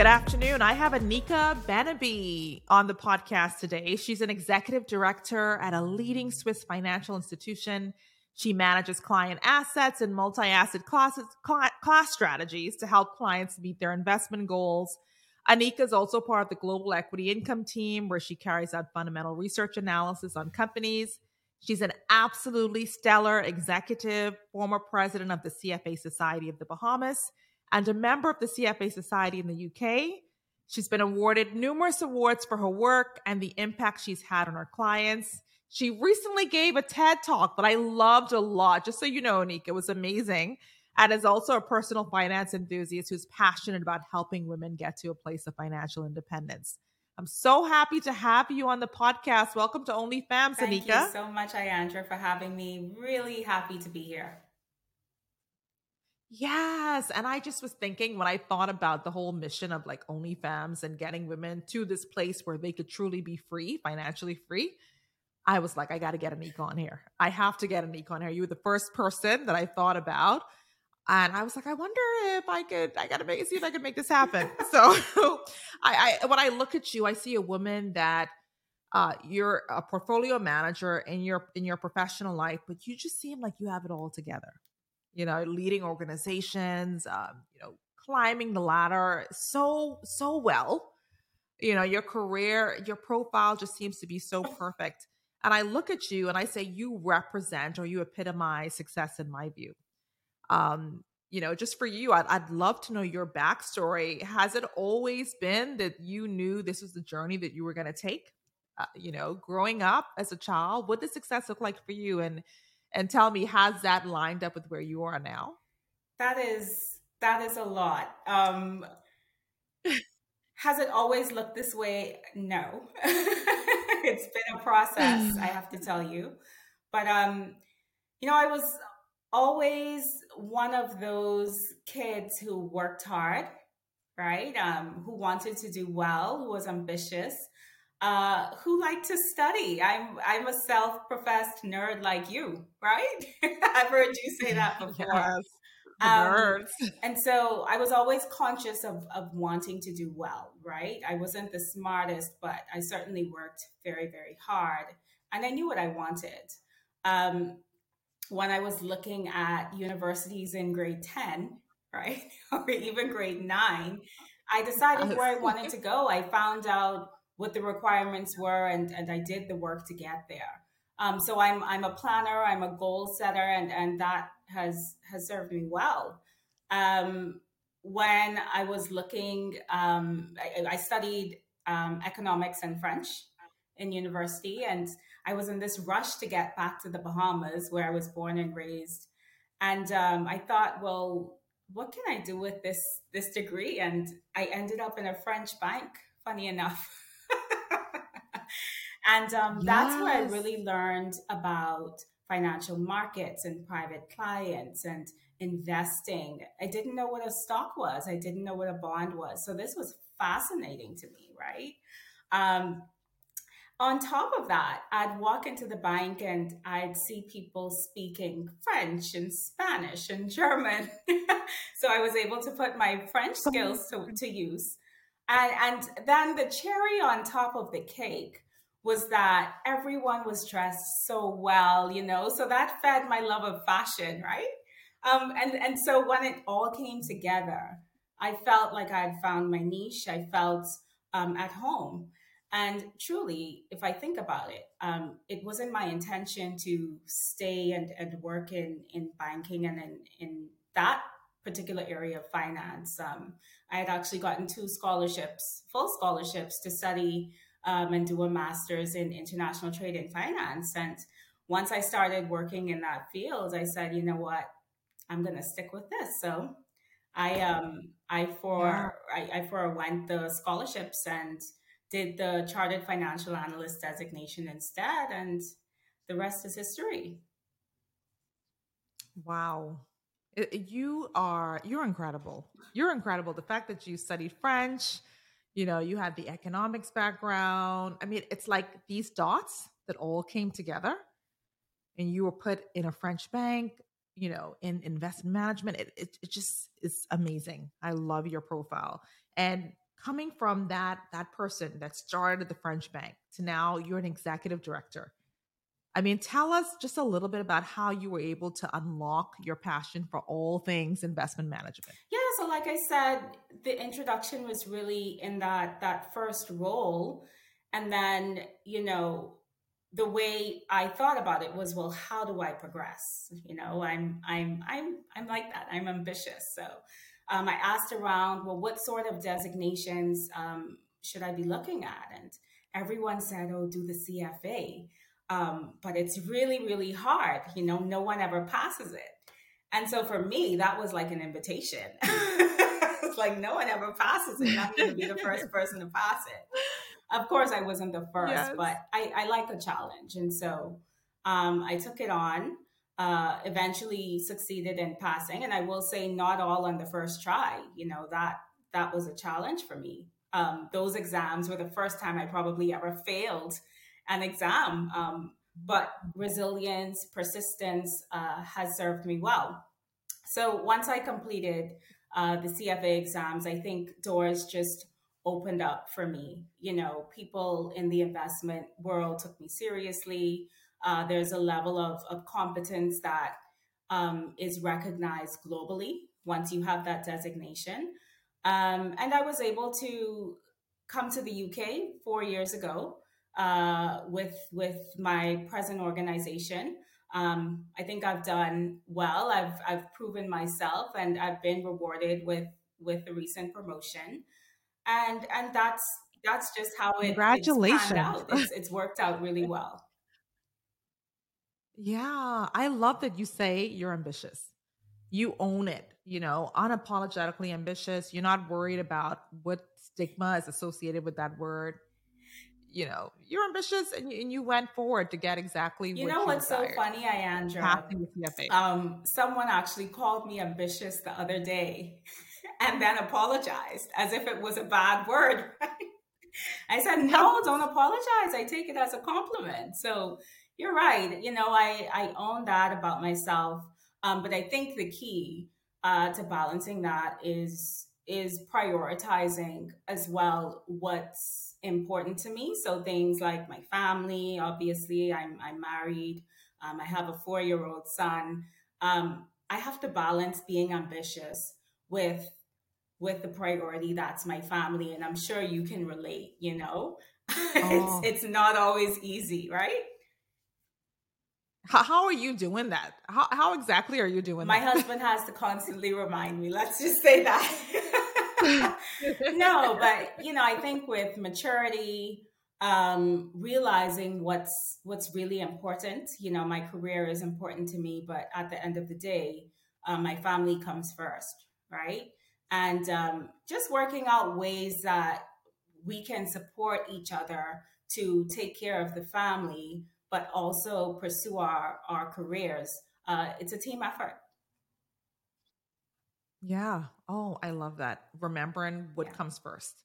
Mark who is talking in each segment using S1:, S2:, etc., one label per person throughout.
S1: Good afternoon. I have Aneka Beneby on the podcast today. She's an executive director at a leading Swiss financial institution. She manages client assets and multi asset class strategies to help clients meet their investment goals. Aneka is also part of the global equity income team, where she carries out fundamental research analysis on companies. She's an absolutely stellar executive, former president of the CFA Society of the Bahamas, and a member of the CFA Society in the UK. She's been awarded numerous awards for her work and the impact she's had on her clients. She recently gave a TED talk that I loved a lot. Just so you know, Aneka, it was amazing. And is also a personal finance enthusiast who's passionate about helping women get to a place of financial independence. I'm so happy to have you on the podcast. Welcome to OnlyFems,
S2: Thank
S1: Aneka.
S2: Thank you so much, Ayandra, for having me. Really happy to be here.
S1: Yes. And I just was thinking when I thought about the whole mission of like OnlyFems and getting women to this place where they could truly be free, financially free, I was like, I got to get Aneka on here. I have to get Aneka on here. You were the first person that I thought about. And I was like, I wonder if I could, I gotta make, see if I could make this happen. so I, I, when I look at you, I see a woman that uh, you're a portfolio manager in your, in your professional life, but you just seem like you have it all together. You know, leading organizations, um, you know, climbing the ladder so, so well. You know, your career, your profile just seems to be so perfect. And I look at you and I say, you represent or you epitomize success in my view um, you know, just for you, I'd, I'd love to know your backstory. Has it always been that you knew this was the journey that you were going to take? Uh, you know, growing up as a child, what did success look like for you? And and tell me, has that lined up with where you are now?
S2: That is that is a lot. Um, has it always looked this way? No, it's been a process. I have to tell you, but um, you know, I was always one of those kids who worked hard, right? Um, who wanted to do well, who was ambitious, uh, who like to study. I'm I'm a self-professed nerd like you, right? I've heard you say that before. Yes. Um, and so I was always conscious of, of wanting to do well, right? I wasn't the smartest, but I certainly worked very, very hard and I knew what I wanted. Um, when I was looking at universities in grade 10, right, or even grade nine, I decided where I wanted to go. I found out what the requirements were and, and I did the work to get there. Um, so I'm I'm a planner, I'm a goal setter, and, and that has has served me well. Um, when I was looking, um, I, I, studied um, economics and French in university, and I was in this rush to get back to the Bahamas where I was born and raised. And um, I thought, well, what can I do with this this degree? And I ended up in a French bank, funny enough. and um, yes. that's where I really learned about financial markets and private clients and investing. I didn't know what a stock was. I didn't know what a bond was. So this was fascinating to me, right? Um, on top of that, I'd walk into the bank and I'd see people speaking French and Spanish and German. so I was able to put my French skills to, to use. And, and then the cherry on top of the cake was that everyone was dressed so well, you know, so that fed my love of fashion, right? Um, and, and so when it all came together, I felt like I had found my niche. I felt um, at home. And truly, if I think about it, um, it wasn't my intention to stay and, and work in, in banking and in, in that particular area of finance. Um, I had actually gotten two scholarships, full scholarships to study um, and do a master's in international trade and finance. And once I started working in that field, I said, you know what, I'm going to stick with this. So I um I for yeah. I, I forewent the scholarships and did the chartered financial analyst designation instead and the rest is history
S1: wow you are you're incredible you're incredible the fact that you studied french you know you had the economics background. I mean it's like these dots that all came together and you were put in a french bank you know in investment management. It, it, it just is amazing. I love your profile. And coming from that that person that started the French bank to now you're an executive director. I mean, tell us just a little bit about how you were able to unlock your passion for all things investment management.
S2: Yeah, so like I said, the introduction was really in that that first role and then, you know, the way I thought about it was, well, how do I progress? You know, I'm I'm I'm I'm like that. I'm ambitious. So um, I asked around, well, what sort of designations um, should I be looking at? And everyone said, oh, do the CFA. Um, but it's really, really hard. You know, no one ever passes it. And so for me, that was like an invitation. it's like no one ever passes it. I'm going to be the first person to pass it. Of course, I wasn't the first, yes. but I, I like a challenge. And so um, I took it on uh, eventually succeeded in passing. And I will say, not all on the first try. You know that that was a challenge for me. Um, those exams were the first time I probably ever failed an exam. Um, but resilience, persistence uh, has served me well. So once I completed uh, the CFA exams, I think doors just opened up for me. You know, people in the investment world took me seriously. Uh, there's a level of, of competence that um, is recognized globally once you have that designation. Um, and I was able to come to the UK four years ago uh, with with my present organization. Um, I think I've done well. I've I've proven myself, and I've been rewarded with with the recent promotion. And and that's that's just how it
S1: congratulations.
S2: It's, it's, it's worked out really well.
S1: Yeah, I love that you say you're ambitious. You own it, you know, unapologetically ambitious. You're not worried about what stigma is associated with that word. You know, you're ambitious and you, and you went forward to get exactly
S2: you
S1: what
S2: know
S1: you
S2: what's
S1: desired.
S2: so funny, Ayandra? Um, someone actually called me ambitious the other day and then apologized as if it was a bad word. I said, no, don't apologize. I take it as a compliment. So you're right. You know, I, I own that about myself. Um, but I think the key uh, to balancing that is is prioritizing as well what's important to me. So things like my family, obviously, I'm I'm married. Um, I have a four year old son. Um, I have to balance being ambitious with with the priority that's my family, and I'm sure you can relate. You know, oh. it's it's not always easy, right?
S1: How, how are you doing that? How, how exactly are you doing
S2: My
S1: that?
S2: husband has to constantly remind me. Let's just say that. no, but you know, I think with maturity, um, realizing what's what's really important. You know, my career is important to me, but at the end of the day, um, my family comes first, right? And um, just working out ways that we can support each other to take care of the family but also pursue our, our careers. Uh, it's a team effort.
S1: Yeah. Oh, I love that. Remembering what yeah. comes first,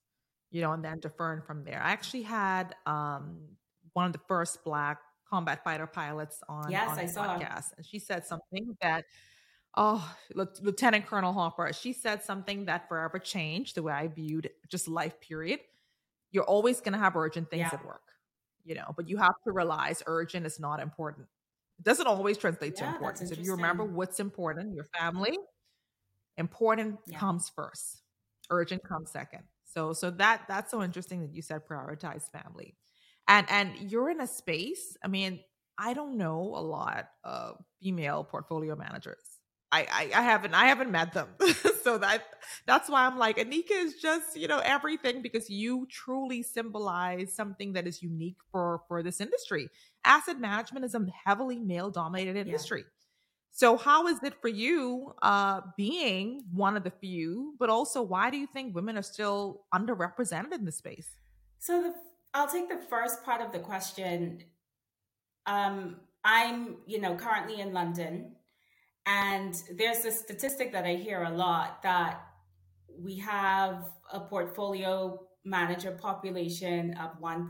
S1: you know, and then deferring from there. I actually had um, one of the first Black combat fighter pilots on,
S2: yes,
S1: on
S2: I saw.
S1: podcast, and she said something that, oh, Lieutenant Colonel Hopper, she said something that forever changed the way I viewed just life. Period. You're always going to have urgent things yeah. at work you know, but you have to realize urgent is not important. It doesn't always translate yeah, to important. So if you remember what's important, your family, important yeah. comes first. Urgent comes second. So so that that's so interesting that you said prioritize family. And and you're in a space, I mean, I don't know a lot of female portfolio managers. I, I, I haven't I haven't met them. so that that's why I'm like Aneka is just, you know, everything because you truly symbolize something that is unique for for this industry. Asset management is a heavily male dominated industry. Yeah. So how is it for you uh being one of the few, but also why do you think women are still underrepresented in the space?
S2: So the, I'll take the first part of the question. Um I'm, you know, currently in London and there's a statistic that I hear a lot that we have a portfolio manager population of 1%.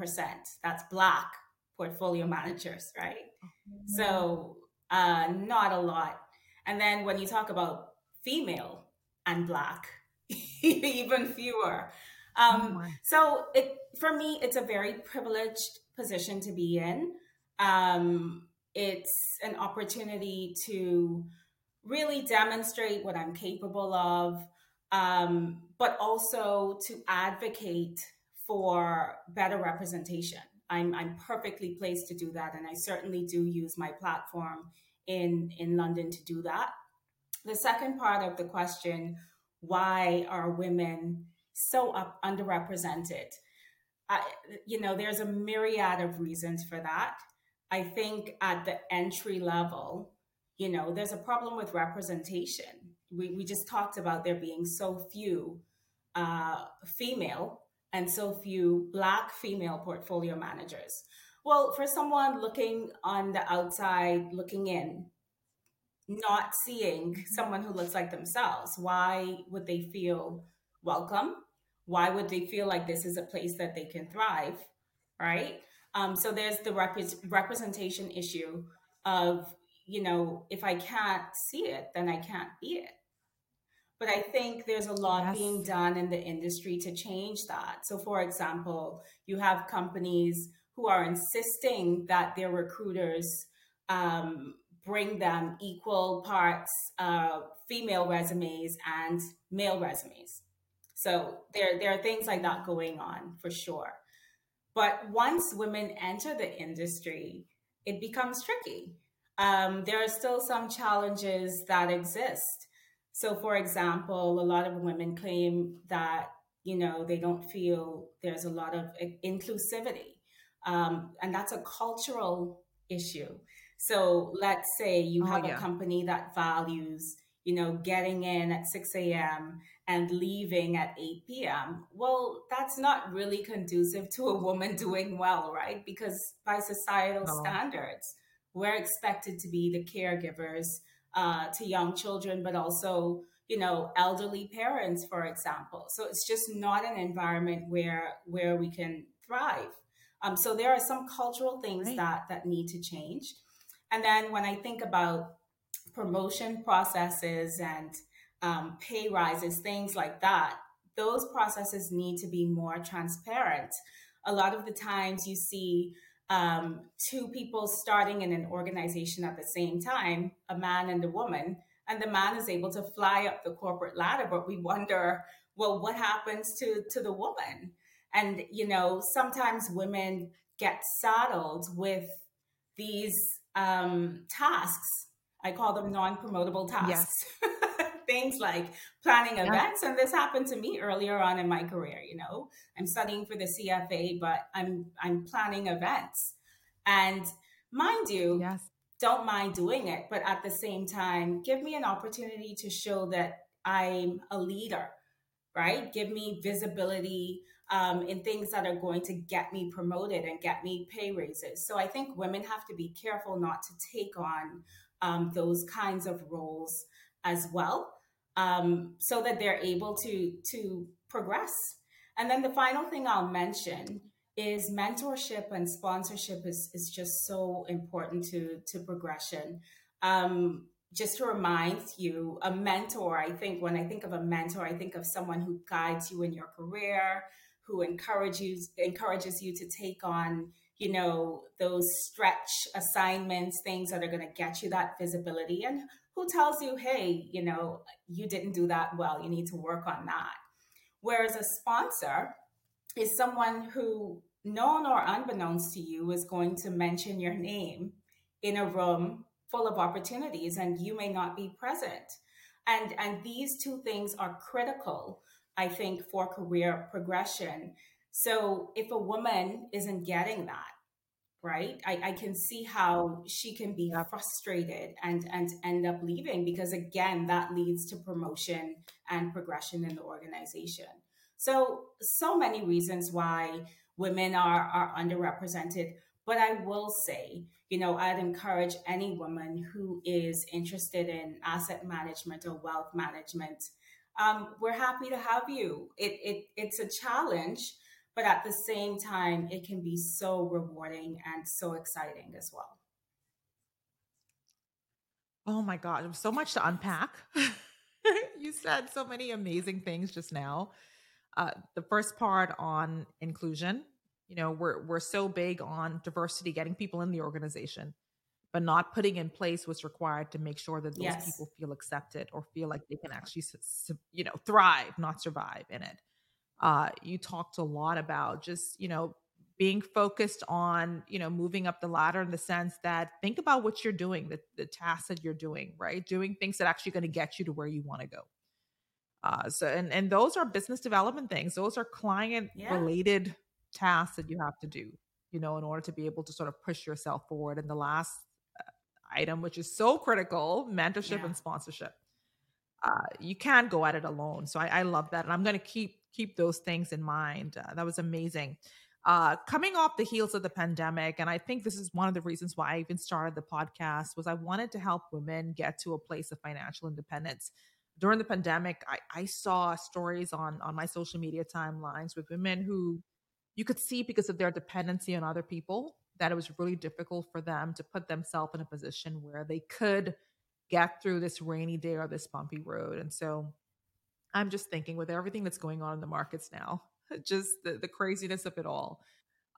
S2: That's Black portfolio managers, right? Mm-hmm. So, uh, not a lot. And then when you talk about female and Black, even fewer. Um, oh so it for me, it's a very privileged position to be in. Um, it's an opportunity to really demonstrate what I'm capable of, um, but also to advocate for better representation. I'm, I'm perfectly placed to do that, and I certainly do use my platform in, in London to do that. The second part of the question why are women so up, underrepresented? I, you know, there's a myriad of reasons for that. I think at the entry level, you know, there's a problem with representation. We, we just talked about there being so few uh, female and so few Black female portfolio managers. Well, for someone looking on the outside, looking in, not seeing mm-hmm. someone who looks like themselves, why would they feel welcome? Why would they feel like this is a place that they can thrive? Right? Um, so there's the rep- representation issue of, you know, if I can't see it, then I can't be it. But I think there's a lot yes. being done in the industry to change that. So, for example, you have companies who are insisting that their recruiters um, bring them equal parts uh, female resumes and male resumes. So there, there are things like that going on for sure. But once women enter the industry, it becomes tricky. Um, there are still some challenges that exist. So, for example, a lot of women claim that you know they don't feel there's a lot of inclusivity, um, and that's a cultural issue. So, let's say you oh, have yeah. a company that values you know, getting in at 6 a.m. and leaving at 8 p.m. Well, that's not really conducive to a woman doing well, right? Because by societal standards, we're expected to be the caregivers uh, to young children, but also, you know, elderly parents, for example. So it's just not an environment where where we can thrive. Um, so there are some cultural things right. that that need to change. And then when I think about promotion processes and um, pay rises, things like that, those processes need to be more transparent. A lot of the times you see um, two people starting in an organization at the same time, a man and a woman, and the man is able to fly up the corporate ladder, but we wonder, well, what happens to, to the woman? And, you know, sometimes women get saddled with these um, tasks I call them non promotable tasks. Yes. Things like planning yeah. events. And this happened to me earlier on in my career. You know, I'm studying for the CFA, but I'm I'm planning events. And mind you, yes. don't mind doing it, but at the same time, give me an opportunity to show that I'm a leader, right? Give me visibility um, in things that are going to get me promoted and get me pay raises. So I think women have to be careful not to take on um, those kinds of roles as well, um, so that they're able to to progress. And then the final thing I'll mention is mentorship and sponsorship is, is just so important to to progression. Um, just to remind you, a mentor, I think when I think of a mentor, I think of someone who guides you in your career, who encourages encourages you to take on you know, those stretch assignments, things that are going to get you that visibility, and who tells you, hey, you know, you didn't do that well, you need to work on that. Whereas a sponsor is someone who, known or unbeknownst to you, is going to mention your name in a room full of opportunities and you may not be present. And, and these two things are critical, I think, for career progression so if a woman isn't getting that, right, I, I can see how she can be frustrated and and end up leaving because again, that leads to promotion and progression in the organization. So so many reasons why women are are underrepresented. But I will say, you know, I'd encourage any woman who is interested in asset management or wealth management. Um, we're happy to have you. It, it it's a challenge, but at the same time, it can be so rewarding and so exciting as well.
S1: Oh my God, so much to unpack. you said so many amazing things just now. Uh, the first part on inclusion, you know, we're we're so big on diversity, getting people in the organization, but not putting in place what's required to make sure that those yes. people feel accepted or feel like they can actually, you know, thrive, not survive in it. Uh, you talked a lot about just, you know, being focused on you know moving up the ladder in the sense that think about what you're doing the, the tasks that you're doing right? Doing things that actually going to get you to where you want to go. Uh, so and and those are business development things. Those are client yeah. related tasks that you have to do you know in order to be able to sort of push yourself forward. And the last uh, item which is so critical mentorship yeah. and sponsorship. Uh, you can't go at it alone. So I, I love that. And i'm going to keep keep those things in mind uh, that was amazing uh, coming off the heels of the pandemic, and I think this is one of the reasons why I even started the podcast, was I wanted to help women get to a place of financial independence. During the pandemic, I, I saw stories on on my social media timelines with women who you could see because of their dependency on other people that it was really difficult for them to put themselves in a position where they could get through this rainy day or this bumpy road. And so I'm just thinking with everything that's going on in the markets now, just the, the craziness of it all.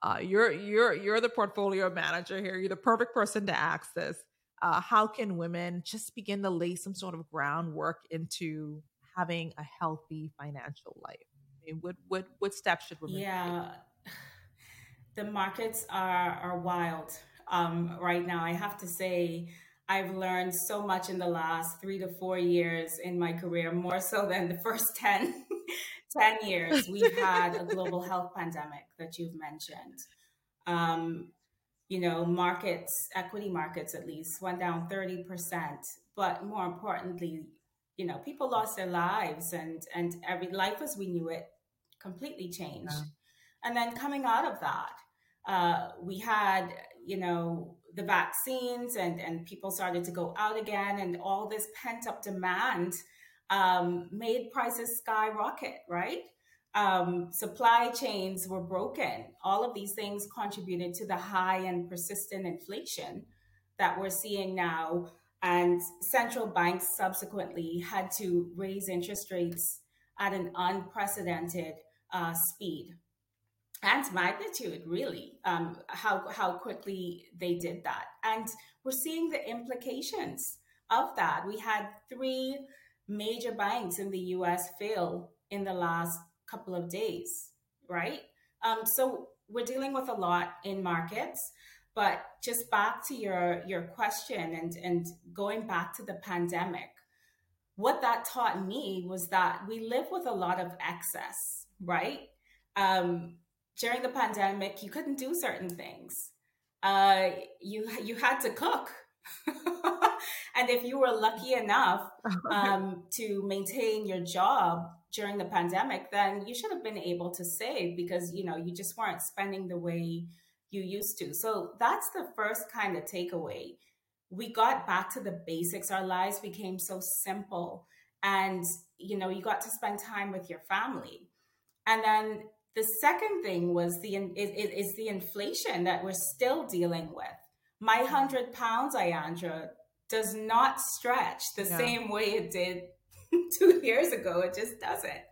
S1: Uh, you're you're you're the portfolio manager here. You're the perfect person to ask this. Uh, how can women just begin to lay some sort of groundwork into having a healthy financial life? I mean, what what what steps should women?
S2: Yeah, take? the markets are are wild um, right now. I have to say. I've learned so much in the last three to four years in my career, more so than the first 10 10 years, we've had a global health pandemic that you've mentioned. Um, you know, markets, equity markets at least, went down 30%. But more importantly, you know, people lost their lives and, and every life as we knew it completely changed. Yeah. And then coming out of that, uh, we had, you know, the vaccines and, and people started to go out again and all this pent up demand um, made prices skyrocket, right? Um, supply chains were broken. All of these things contributed to the high and persistent inflation that we're seeing now. And central banks subsequently had to raise interest rates at an unprecedented uh, speed and magnitude, really, um, how, how quickly they did that. And we're seeing the implications of that. We had three major banks in the US fail in the last couple of days, right? Um, so we're dealing with a lot in markets. But just back to your your question and and going back to the pandemic, what that taught me was that we live with a lot of excess, right? Um, during the pandemic, you couldn't do certain things. Uh, you you had to cook, and if you were lucky enough um, to maintain your job during the pandemic, then you should have been able to save because you know you just weren't spending the way you used to. So that's the first kind of takeaway. We got back to the basics. Our lives became so simple, and you know you got to spend time with your family. And then the second thing was the is, is the inflation that we're still dealing with. My hundred pounds, Ayandra, does not stretch the yeah. same way it did two years ago. It just doesn't.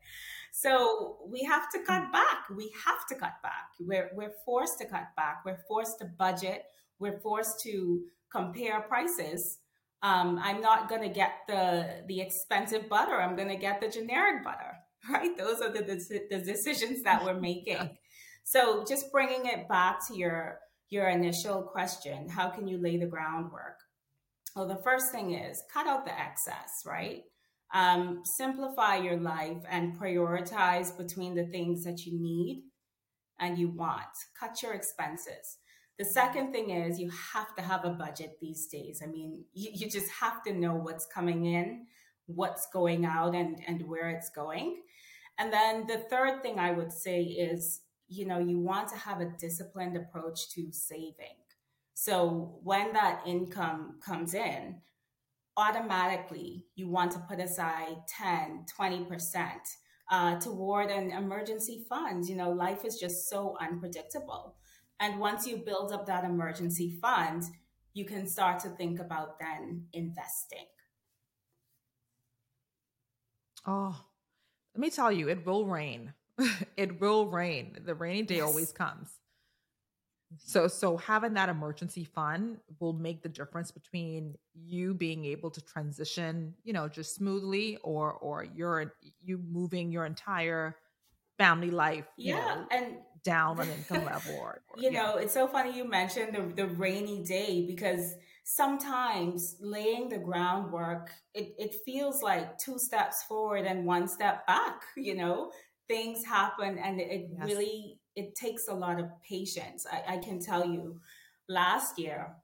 S2: So we have to cut back. We have to cut back. We're, we're forced to cut back. We're forced to budget. We're forced to compare prices. Um, I'm not going to get the the expensive butter. I'm going to get the generic butter. Right? Those are the, the, the decisions that we're making. So just bringing it back to your your initial question, how can you lay the groundwork? Well, the first thing is cut out the excess, right? Um, simplify your life and prioritize between the things that you need and you want. Cut your expenses. The second thing is you have to have a budget these days. I mean, you, you just have to know what's coming in, what's going out, and, and where it's going. And then the third thing I would say is, you know, you want to have a disciplined approach to saving. So when that income comes in, automatically you want to put aside 10, 20% uh, toward an emergency fund. You know, life is just so unpredictable. And once you build up that emergency fund, you can start to think about then investing.
S1: Oh, let me tell you, it will rain it will rain. The rainy day yes. always comes. So so having that emergency fund will make the difference between you being able to transition, you know, just smoothly or or you're you moving your entire family life,
S2: yeah,
S1: know,
S2: and
S1: down on income level or,
S2: or you yeah. know, it's so funny you mentioned the the rainy day because sometimes laying the groundwork it, it feels like two steps forward and one step back you know things happen and it yes. really it takes a lot of patience I, I, can tell you last year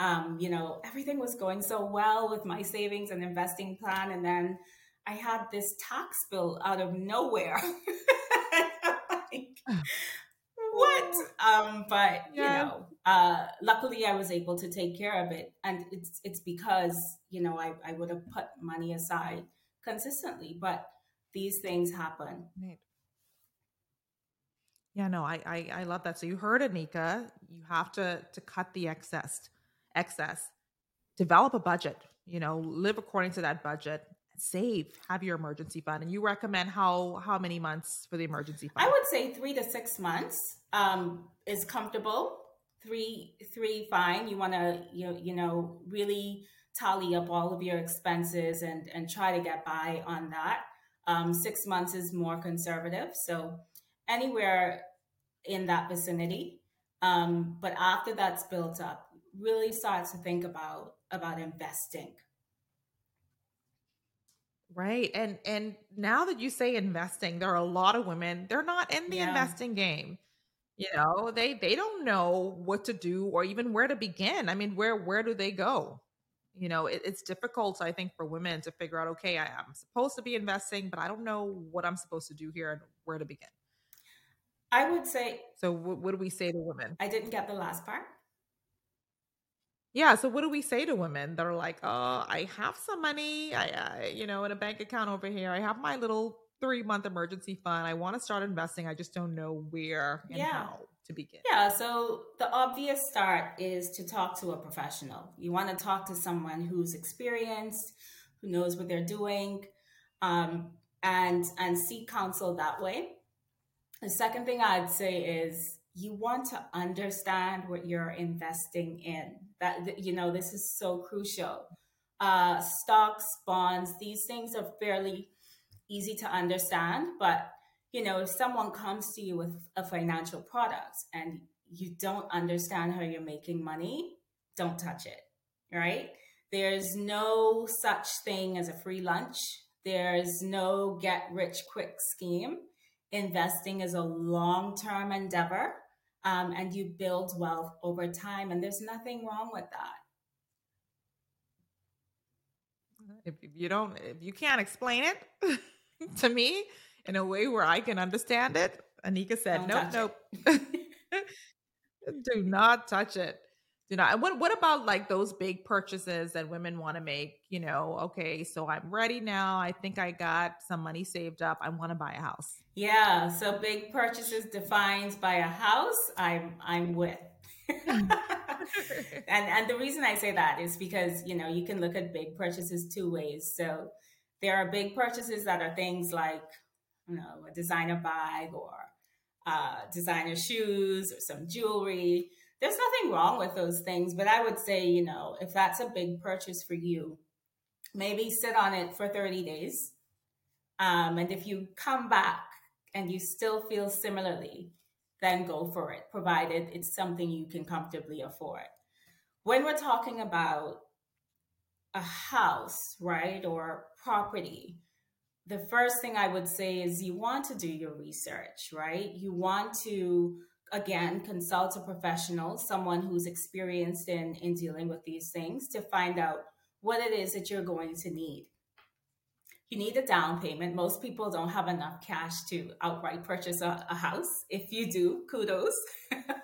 S2: um, you know everything was going so well with my savings and investing plan and then i had this tax bill out of nowhere like, what um, but yeah. you know uh, luckily I was able to take care of it, and it's it's because you know I I would have put money aside consistently, but these things happen. Right.
S1: Yeah, no, I, I I love that. So you heard Aneka. You have to to cut the excess, excess, develop a budget. You know, live according to that budget, save, have your emergency fund. And you recommend how how many months for the emergency fund?
S2: I would say three to six months um, is comfortable three three fine. You want to you, you know really tally up all of your expenses and and try to get by on that. Um, six months is more conservative so anywhere in that vicinity. Um, but after that's built up really start to think about about investing.
S1: Right and and now that you say investing there are a lot of women they're not in the yeah. investing game you know they they don't know what to do or even where to begin. I mean where where do they go? You know it, it's difficult i think for women to figure out okay I, am supposed to be investing but i don't know what i'm supposed to do here and where to begin.
S2: I would say
S1: so w- what do we say to women?
S2: I didn't get the last part.
S1: Yeah so what do we say to women that are like oh i have some money. I, I you know in a bank account over here. I have my little three month emergency fund. I want to start investing. I just don't know where and yeah. how to begin.
S2: Yeah. So the obvious start is to talk to a professional. You want to talk to someone who's experienced, who knows what they're doing, um, and and seek counsel that way. The second thing I'd say is you want to understand what you're investing in. That you know this is so crucial. Uh, stocks, bonds, these things are fairly easy to understand. But, you know, if someone comes to you with a financial product and you don't understand how you're making money, don't touch it, right? There's no such thing as a free lunch. There's no get rich quick scheme. Investing is a long term endeavor um, and you build wealth over time. And there's nothing wrong with that.
S1: If you don't, if you can't explain it, to me in a way where I can understand it. Aneka said, Don't nope, nope. Do not touch it. Do not. And what what about like those big purchases that women want to make? You know, okay, so I'm ready now. I think I got some money saved up. I want to buy a house.
S2: Yeah. So big purchases defines by a house. I'm I'm with. and and the reason I say that is because you know you can look at big purchases two ways. So there are big purchases that are things like, you know, a designer bag or uh, designer shoes or some jewelry. There's nothing wrong with those things, but I would say, you know, if that's a big purchase for you, maybe sit on it for 30 days. Um, and if you come back and you still feel similarly, then go for it, provided it's something you can comfortably afford. When we're talking about a house, right, or property, the first thing I would say is you want to do your research, right? You want to, again, consult a professional, someone who's experienced in, in dealing with these things to find out what it is that you're going to need. You need a down payment. Most people don't have enough cash to outright purchase a, a house. If you do, kudos.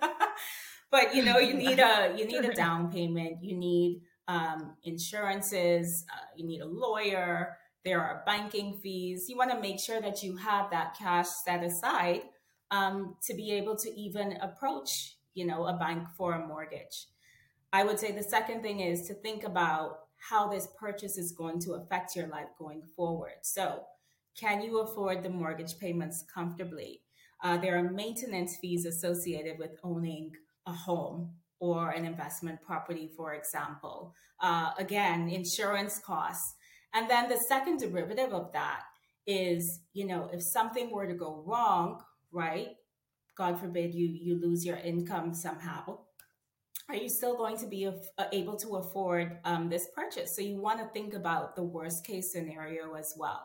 S2: but you know, you need a you need a down payment. You need um, insurances, uh, you need a lawyer, there are banking fees. You want to make sure that you have that cash set aside um, to be able to even approach, you know, a bank for a mortgage. I would say the second thing is to think about how this purchase is going to affect your life going forward. So, Can you afford the mortgage payments comfortably? Uh, there are maintenance fees associated with owning a home or an investment property, for example. Uh, again, insurance costs. And then the second derivative of that is, you know, if something were to go wrong, right? God forbid you you lose your income somehow. Are you still going to be uh, able to afford um, this purchase? So you want to think about the worst case scenario as well.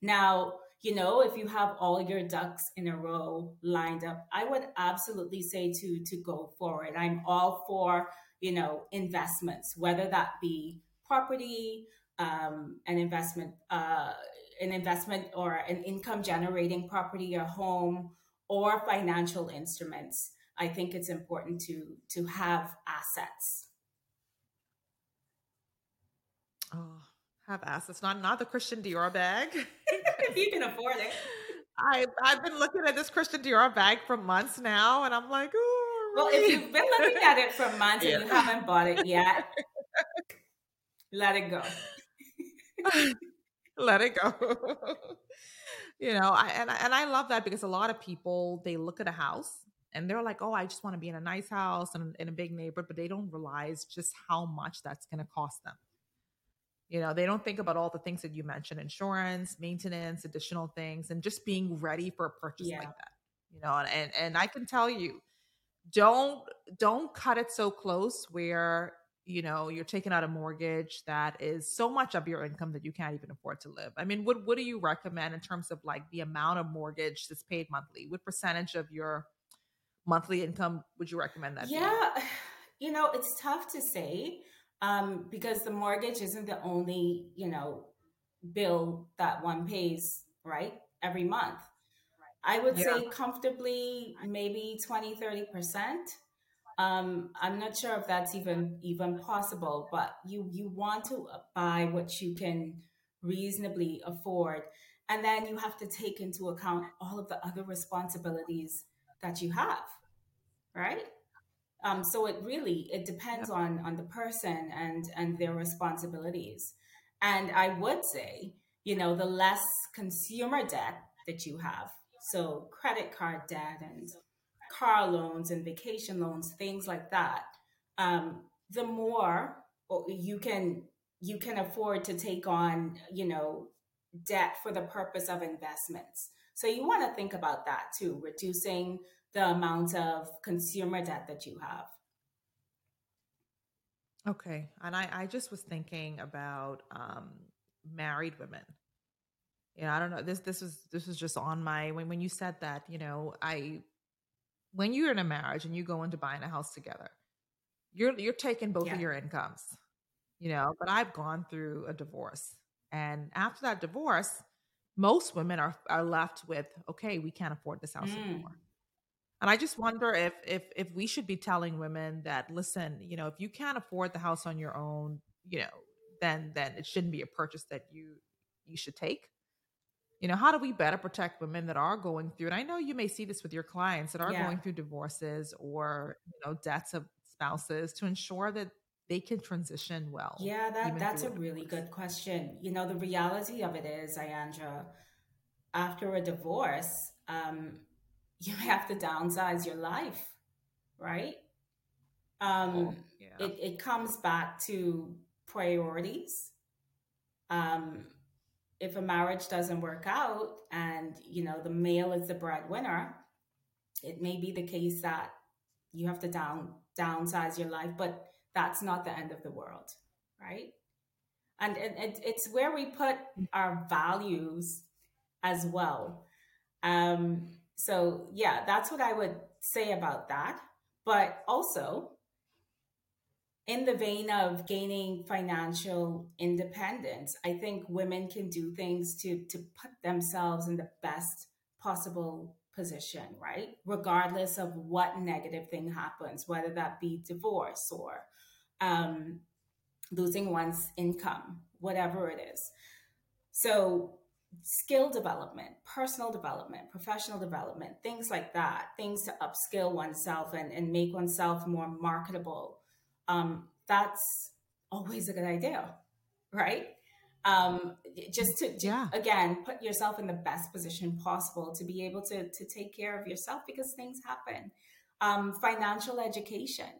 S2: Now, you know, if you have all your ducks in a row lined up, I would absolutely say to to go for it. I'm all for you know investments, whether that be property, um, an investment, uh, an investment or an income generating property, a home, or financial instruments. I think it's important to to have assets.
S1: Oh, have assets, not not the Christian Dior bag.
S2: if you can afford it.
S1: I I've been looking at this Christian Dior bag for months now, and I'm like, oh.
S2: Well, if you've been looking at it for months yeah. and you haven't bought it yet, let it go.
S1: let it go. you know, I and I, and I love that because a lot of people they look at a house and they're like, "Oh, I just want to be in a nice house and in a big neighborhood," but they don't realize just how much that's going to cost them. You know, they don't think about all the things that you mentioned insurance, maintenance, additional things, and just being ready for a purchase yeah. like that. You know, and and I can tell you, don't don't cut it so close where you know you're taking out a mortgage that is so much of your income that you can't even afford to live i mean what what do you recommend in terms of like the amount of mortgage that's paid monthly what percentage of your monthly income would you recommend that
S2: yeah be? you know it's tough to say um, because the mortgage isn't the only you know bill that one pays right every month. I would yeah. say comfortably maybe 20 30 percent. Um, i'm not sure if that's even even possible but you you want to buy what you can reasonably afford. And then you have to take into account all of the other responsibilities that you have right um, so it really it depends yep. on on the person and and their responsibilities. And I would say, you know, the less consumer debt that you have, so credit card debt and car loans and vacation loans, things like that, um, the more you can you can afford to take on, you know, debt for the purpose of investments. So you want to think about that too, reducing the amount of consumer debt that you have.
S1: Okay. And I, I just was thinking about um, married women. Yeah, I don't know. This this was this was just on my when when you said that, you know, I when you're in a marriage and you go into buying a house together, you're you're taking both yeah. of your incomes. You know, but I've gone through a divorce. And after that divorce, most women are are left with, okay, we can't afford this house mm. anymore. And I just wonder if if if we should be telling women that listen, you know, if you can't afford the house on your own, you know, then then it shouldn't be a purchase that you you should take. You know, how do we better protect women that are going through? And I know you may see this with your clients that are yeah. going through divorces or you know deaths of spouses to ensure that they can transition well.
S2: Yeah, that that's a really good question. You know, the reality of it is, Ayandra, after a divorce, um, you have to downsize your life, right? Um, oh, yeah. it, it comes back to priorities. Um, if a marriage doesn't work out and you know the male is the breadwinner, it may be the case that you have to down downsize your life, but that's not the end of the world, right? And it, it, it's where we put our values as well. Um, so, yeah, that's what I would say about that. But also, in the vein of gaining financial independence, I think women can do things to, to put themselves in the best possible position, right? Regardless of what negative thing happens, whether that be divorce or um, losing one's income, whatever it is. So, skill development, personal development, professional development, things like that, things to upskill oneself and, and make oneself more marketable. Um, that's always a good idea, right? um, just to, yeah. again put yourself in the best position possible to be able to to take care of yourself because things happen um, financial education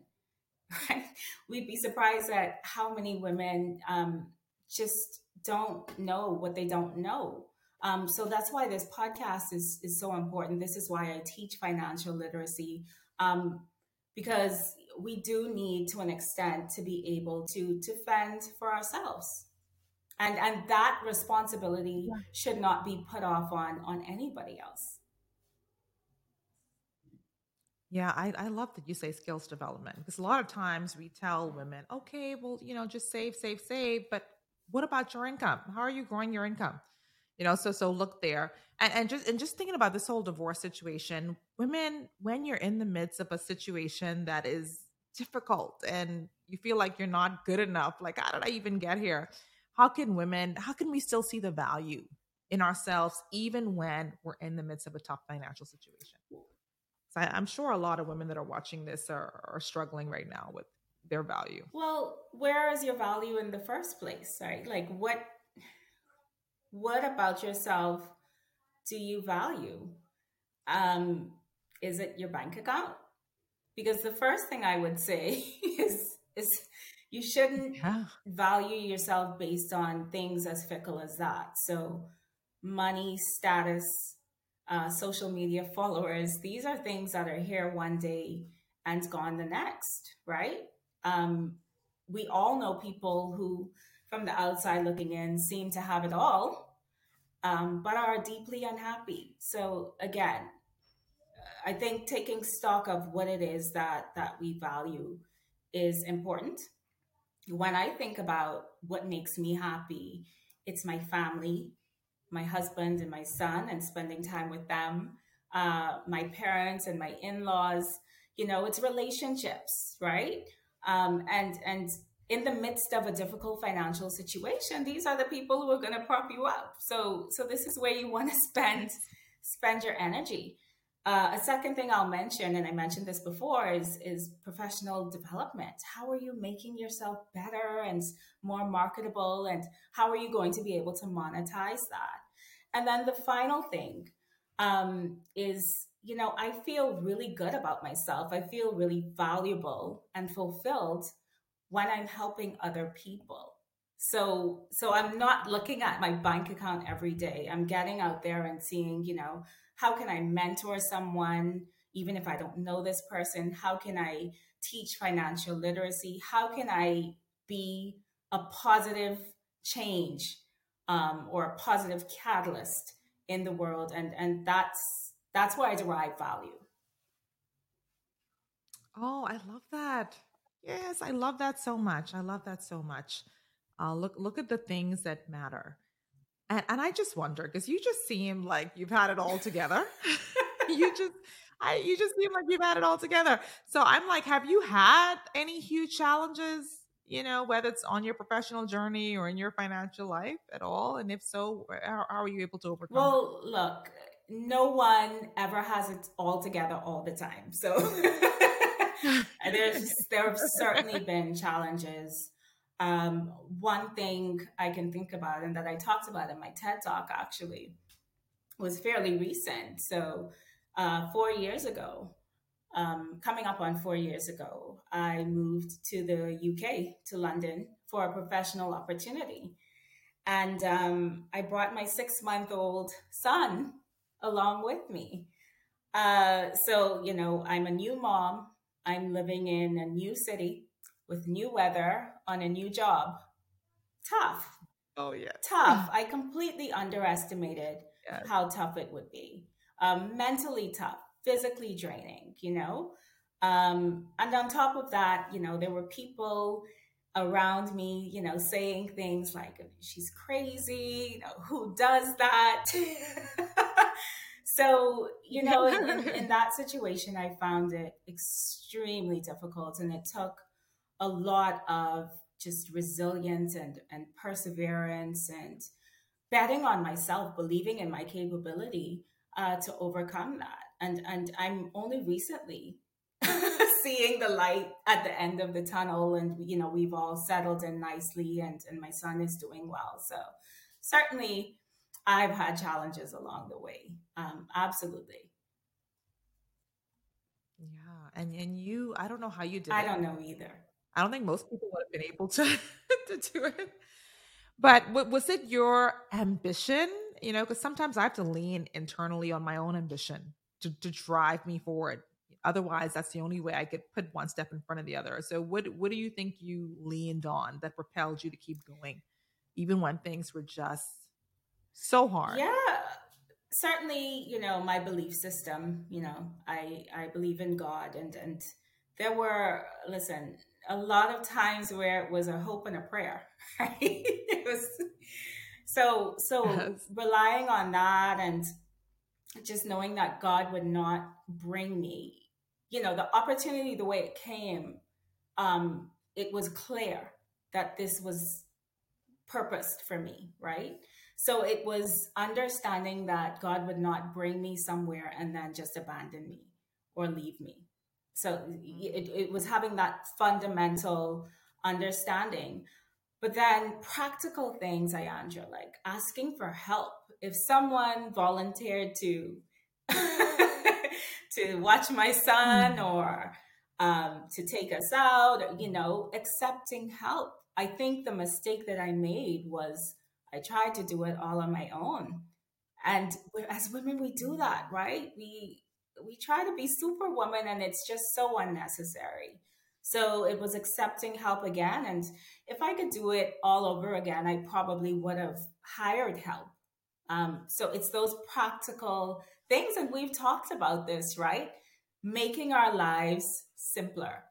S2: right we'd be surprised at how many women um, just don't know what they don't know. Um, so that's why this podcast is is so important. This is why i teach financial literacy um, because we do need to an extent to be able to to fend for ourselves. And and that responsibility yeah. should not be put off on on anybody else.
S1: Yeah I, I love that you say skills development because a lot of times we tell women okay well you know just save save save but what about your income? How are you growing your income? You know so so look there. And, and just and just thinking about this whole divorce situation women when you're in the midst of a situation that is difficult and you feel like you're not good enough like how did i even get here? How can women how can we still see the value in ourselves even when we're in the midst of a tough financial situation? So I, am sure a lot of women that are watching this are, are struggling right now with their value
S2: well where is your value in the first place right like what what about yourself do you value um is it your bank account because the first thing i would say is is you shouldn't yeah. value yourself based on things as fickle as that. So, money, status, uh, social media followers, these are things that are here one day and gone the next, right? Um, we all know people who, from the outside looking in, seem to have it all, um, but are deeply unhappy. So, again, I think taking stock of what it is that that we value is important when I think about what makes me happy, it's my family, my husband and my son, and spending time with them, uh, my parents and my in laws. You know, it's relationships, right? Um, and and in the midst of a difficult financial situation, these are the people who are going to prop you up. So so this is where you want to spend spend your energy. Uh, a second thing I'll mention, and I mentioned this before, is is professional development. How are you making yourself better and more marketable, and how are you going to be able to monetize that? And then the final thing um, is, you know, I feel really good about myself. I feel really valuable and fulfilled when I'm helping other people. So, so I'm not looking at my bank account every day. I'm getting out there and seeing, you know, how can I mentor someone, even if I don't know this person? How can I teach financial literacy? How can I be a positive change um, or a positive catalyst in the world? And and that's that's where I derive value.
S1: Oh, I love that. Yes, I love that so much. I love that so much. Uh, look look at the things that matter. And and I just wonder because you just seem like you've had it all together. you just I you just seem like you've had it all together. So I'm like, have you had any huge challenges? You know, whether it's on your professional journey or in your financial life at all, and if so, how, how are you able to overcome?
S2: Well, look, no one ever has it all together all the time. So there's there have certainly been challenges um, one thing I can think about and that I talked about in my TED talk actually was fairly recent. So, uh, four years ago, um, coming up on four years ago, I moved to the UK, to London, for a professional opportunity. And um, I brought my six month old son along with me. Uh, so, you know, I'm a new mom, I'm living in a new city with new weather on a new job. Tough.
S1: Oh, yeah.
S2: Tough. I completely underestimated yes. how tough it would be. Um, mentally tough, physically draining, you know? Um, and on top of that, you know, there were people around me, you know, saying things like, she's crazy, you know, who does that? so, you know, in, in that situation, I found it extremely difficult and it took a lot of just resilience and, and perseverance and betting on myself, believing in my capability uh, to overcome that. And and I'm only recently seeing the light at the end of the tunnel and you know we've all settled in nicely and and my son is doing well so certainly i've had challenges along the way. Um absolutely.
S1: Yeah and and you i don't know how you did
S2: i
S1: it.
S2: don't know either.
S1: I don't think most people would have been able to to do it. But was it your ambition you know because sometimes i have to lean internally on my own ambition to, to drive me forward. Otherwise that's the only way i could put one step in front of the other. So what what do you think you leaned on that propelled you to keep going even when things were just so hard.
S2: Yeah. Certainly you know my belief system you know i i believe in god and and there were listen a lot of times where it was a hope and a prayer right? It was so so yes. relying on that and just knowing that god would not bring me you know the opportunity the way it came um it was clear that this was purposed for me right so it was understanding that god would not bring me somewhere and then just abandon me or leave me so it, it was having that fundamental understanding but then practical things ayandra like asking for help if someone volunteered to to watch my son mm. or um, to take us out, you know, accepting help. I think the mistake that I made was I tried to do it all on my own. And as women, we do that, right? We we try to be superwoman and it's just so unnecessary. So it was accepting help again. And if I could do it all over again, I probably would have hired help. Um, so it's those practical things. And we've talked about this, right? Making our lives simpler.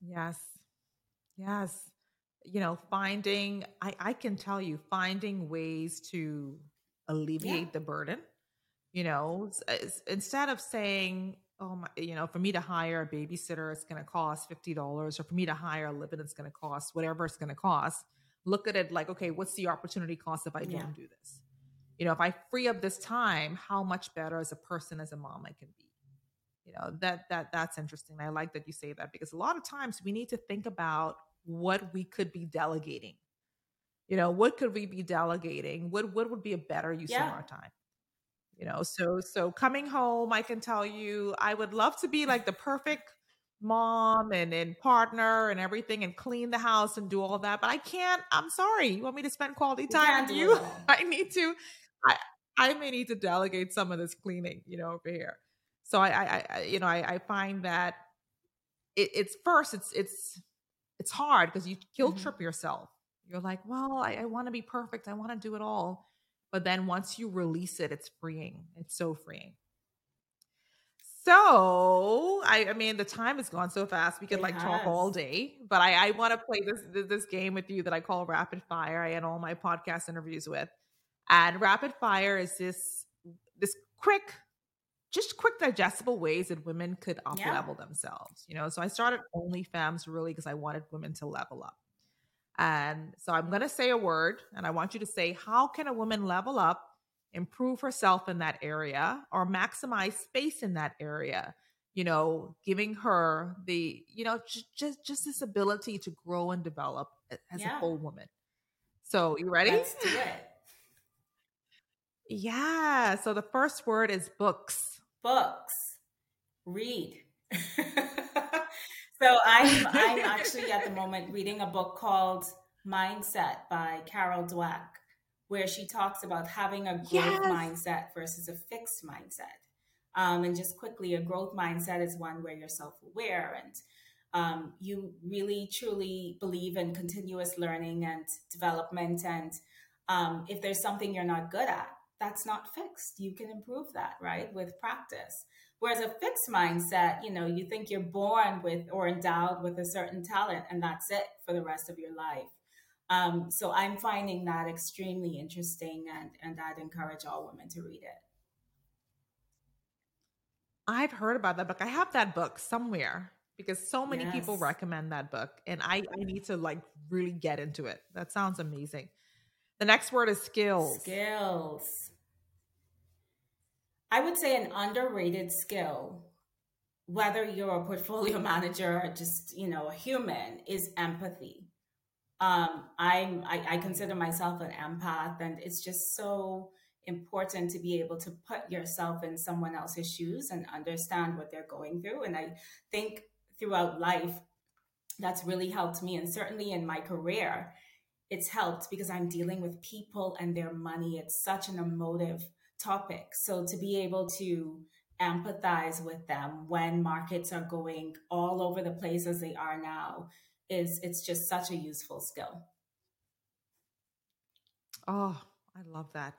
S1: Yes. Yes. You know, finding, I, I can tell you, finding ways to alleviate yeah. the burden. You know, instead of saying, oh my, you know, for me to hire a babysitter, it's going to cost $50, or for me to hire a living, it's going to cost whatever it's going to cost. Look at it like, okay, what's the opportunity cost if I don't yeah. do this? you know if i free up this time how much better as a person as a mom i can be you know that that that's interesting i like that you say that because a lot of times we need to think about what we could be delegating. You know what could we be delegating? What what would be a better use yeah. of our time? You know so so coming home i can tell you i would love to be like the perfect mom and and partner and everything and clean the house and do all that but i can't i'm sorry you want me to spend quality time with you? i need to I I may need to delegate some of this cleaning, you know, over here. So I, I, I you know, I, I find that it, it's first, it's it's it's hard because you guilt mm-hmm. trip yourself. You're like, well, I, I want to be perfect. I want to do it all. But then once you release it, it's freeing. It's so freeing. So I, I mean, the time has gone so fast. We could it like has. talk all day, but I, I want to play this this game with you that I call rapid fire. I end all my podcast interviews with. And rapid fire is this this quick, just quick digestible ways that women could up level yeah. themselves. You know, so I started OnlyFems really because I wanted women to level up. And so I'm going to say a word, and I want you to say, how can a woman level up, improve herself in that area, or maximize space in that area? You know, giving her the, you know, just just, just this ability to grow and develop as yeah. a whole woman. So, you ready?
S2: Let's do it.
S1: Yeah. So the first word is books.
S2: Books. Read. so I'm I'm actually at the moment reading a book called Mindset by Carol Dweck, where she talks about having a growth yes. mindset versus a fixed mindset. Um, and just quickly, a growth mindset is one where you're self-aware and um, you really truly believe in continuous learning and development. And um, if there's something you're not good at, that's not fixed. You can improve that, right, with practice. Whereas a fixed mindset, you know, you think you're born with or endowed with a certain talent and that's it for the rest of your life. Um, so I'm finding that extremely interesting and, and I'd encourage all women to read it.
S1: I've heard about that book. I have that book somewhere because so many yes. people recommend that book and I, I need to like really get into it. That sounds amazing. The next word is skills.
S2: Skills. I would say an underrated skill whether you're a portfolio manager or just you know a human is empathy um, I'm I, I consider myself an empath, and it's just so important to be able to put yourself in someone else's shoes and understand what they're going through. And I think throughout life, that's really helped me, and certainly in my career, it's helped because I'm dealing with people and their money. It's such an emotive topic, so to be able to empathize with them when markets are going all over the place as they are now is it's just such a useful skill.
S1: Oh, I love that.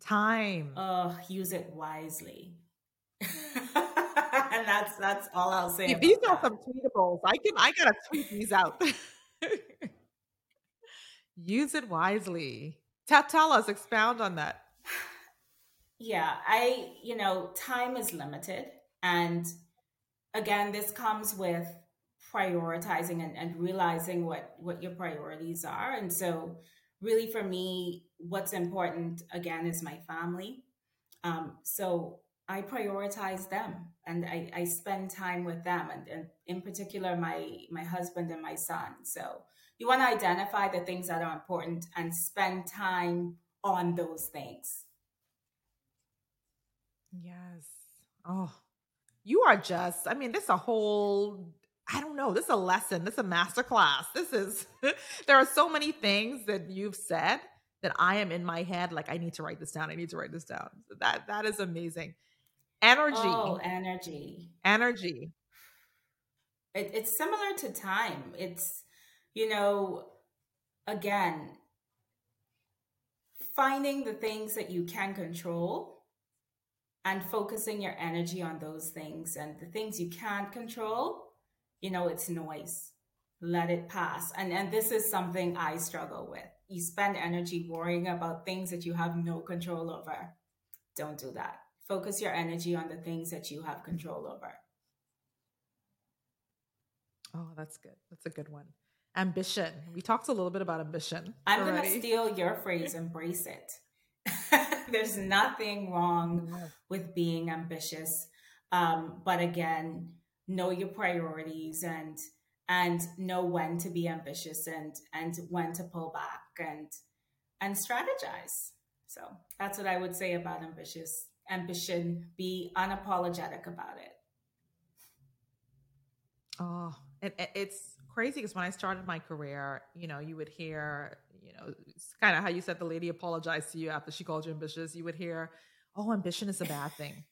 S1: Time.
S2: Oh, use it wisely. and that's that's all I'll say.
S1: These are some tweetables. I can I gotta tweet these out. use it wisely. Tell, tell us, expound on that.
S2: Yeah, I, you know, time is limited. And again, this comes with prioritizing and, and realizing what what your priorities are and so really for me what's important again is my family um, so i prioritize them and I, I spend time with them and, and in particular my my husband and my son so you want to identify the things that are important and spend time on those things
S1: yes oh you are just i mean this is a whole I don't know. This is a lesson. This is a master class. This is, there are so many things that you've said that I am in my head. Like, I need to write this down. I need to write this down. That, that is amazing. Energy.
S2: Oh, energy.
S1: Energy.
S2: It, it's similar to time. It's, you know, again, finding the things that you can control and focusing your energy on those things and the things you can't control you know, it's noise. Let it pass. And and this is something I struggle with. You spend energy worrying about things that you have no control over. Don't do that. Focus your energy on the things that you have control over.
S1: Oh, that's good. That's a good one. Ambition. We talked a little bit about ambition.
S2: I'm going to steal your phrase, embrace it. There's nothing wrong with being ambitious. Um, but again, know your priorities and and know when to be ambitious and and when to pull back and and strategize so that's what i would say about ambitious ambition be unapologetic about it
S1: oh it, it's crazy because when i started my career you know you would hear you know it's kind of how you said the lady apologized to you after she called you ambitious you would hear oh ambition is a bad thing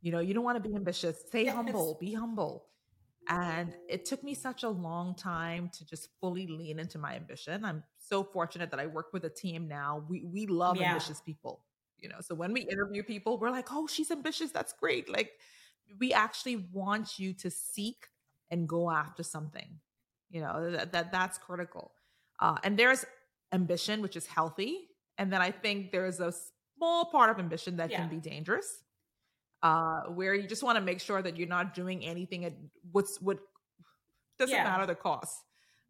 S1: you know, you don't want to be ambitious. Stay yes. humble, be humble. And it took me such a long time to just fully lean into my ambition. I'm so fortunate that I work with a team now. We we love yeah. ambitious people. You know, so when we interview people, we're like, "Oh, she's ambitious. That's great." Like we actually want you to seek and go after something. You know, that, that that's critical. Uh, and there's ambition, which is healthy, and then I think there's a small part of ambition that yeah. can be dangerous uh, where you just want to make sure that you're not doing anything at what's what doesn't yeah. matter the cost.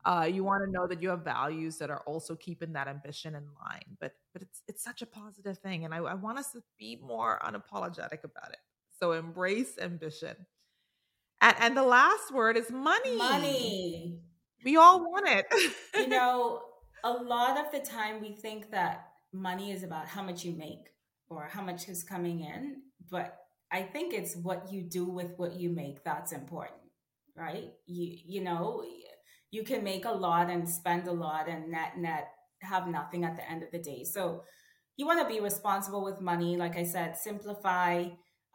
S1: Uh, you want to know that you have values that are also keeping that ambition in line. But but it's it's such a positive thing, and I, I want us to be more unapologetic about it. So embrace ambition. And, and the last word is money.
S2: Money.
S1: We all want it.
S2: you know, a lot of the time we think that money is about how much you make or how much is coming in, but I think it's what you do with what you make that's important, right? You you know, you can make a lot and spend a lot and net net have nothing at the end of the day. So you want to be responsible with money. Like I said, simplify,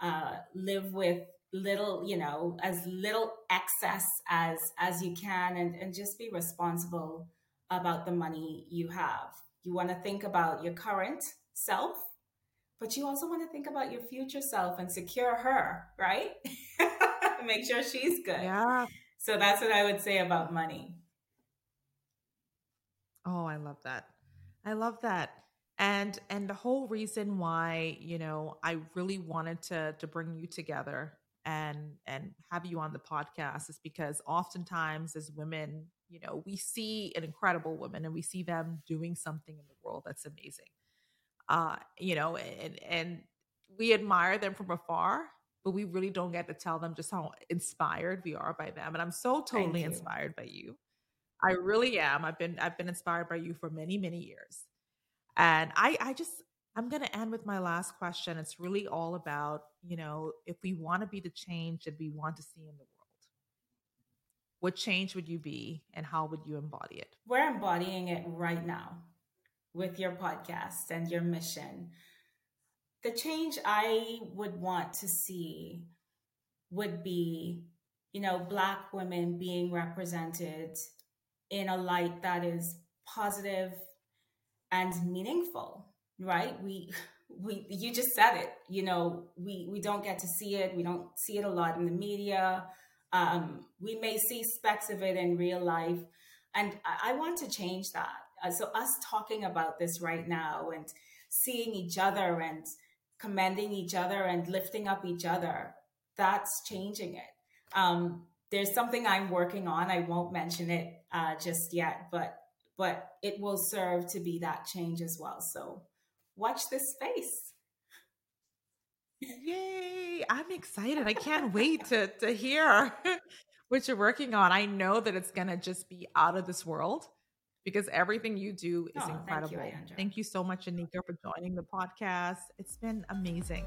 S2: uh, live with little, you know, as little excess as as you can, and and just be responsible about the money you have. You want to think about your current self but you also want to think about your future self and secure her, right? Make sure she's good.
S1: Yeah.
S2: So that's what I would say about money.
S1: Oh, I love that. I love that. And and the whole reason why, you know, I really wanted to to bring you together and and have you on the podcast is because oftentimes as women, you know, we see an incredible woman and we see them doing something in the world that's amazing uh, you know, and and we admire them from afar. but we really don't get to tell them just how inspired we are by them. And I'm so totally inspired by you. I really am. I've been I've been inspired by you for many, many years. And I I just I'm going to end with my last question. It's really all about, you know, if we want to be the change that we want to see in the world, what change would you be and how would you embody it?
S2: We're embodying it right now with your podcast and your mission. The change I would want to see would be, you know, Black women being represented in a light that is positive and meaningful, right? We, we, you just said it, you know, we, we don't get to see it. We don't see it a lot in the media. Um, we may see specks of it in real life. And I, I want to change that. Uh, so us talking about this right now and seeing each other and commending each other and lifting up each other, that's changing it. Um, there's something I'm working on. I won't mention it uh, just yet, but but it will serve to be that change as well. So watch this space.
S1: Yay! I'm excited. I can't wait to to hear what you're working on. I know that it's gonna just be out of this world because everything you do is oh, incredible. Thank you, thank you so much, Aneka, for joining the podcast. It's been amazing.